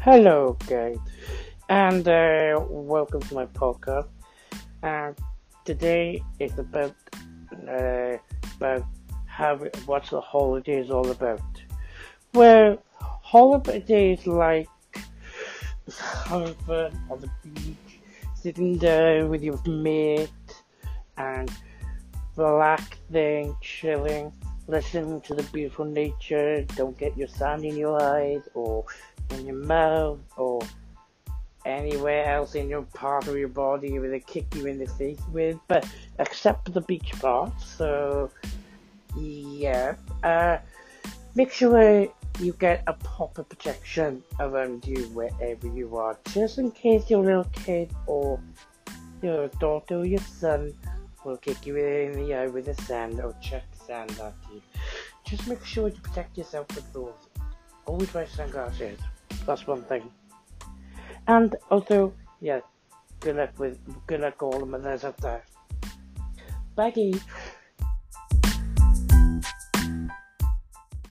Hello, guys, and uh, welcome to my podcast. And today is about uh, about how what's the holidays all about. Well, holidays like fun on the beach, sitting down with your mate, and relaxing, chilling, listening to the beautiful nature. Don't get your sand in your eyes or in your mouth or anywhere else in your part of your body with a kick you in the face with, but except the beach part. So, yeah. Uh, make sure you get a proper protection around you wherever you are, just in case your little kid or your daughter or your son will kick you in the eye with the sand or chuck sand at you. Just make sure you protect yourself with those. Always wear sunglasses. That's one thing. And also, yeah, good luck with good luck all the mothers out there. Bye.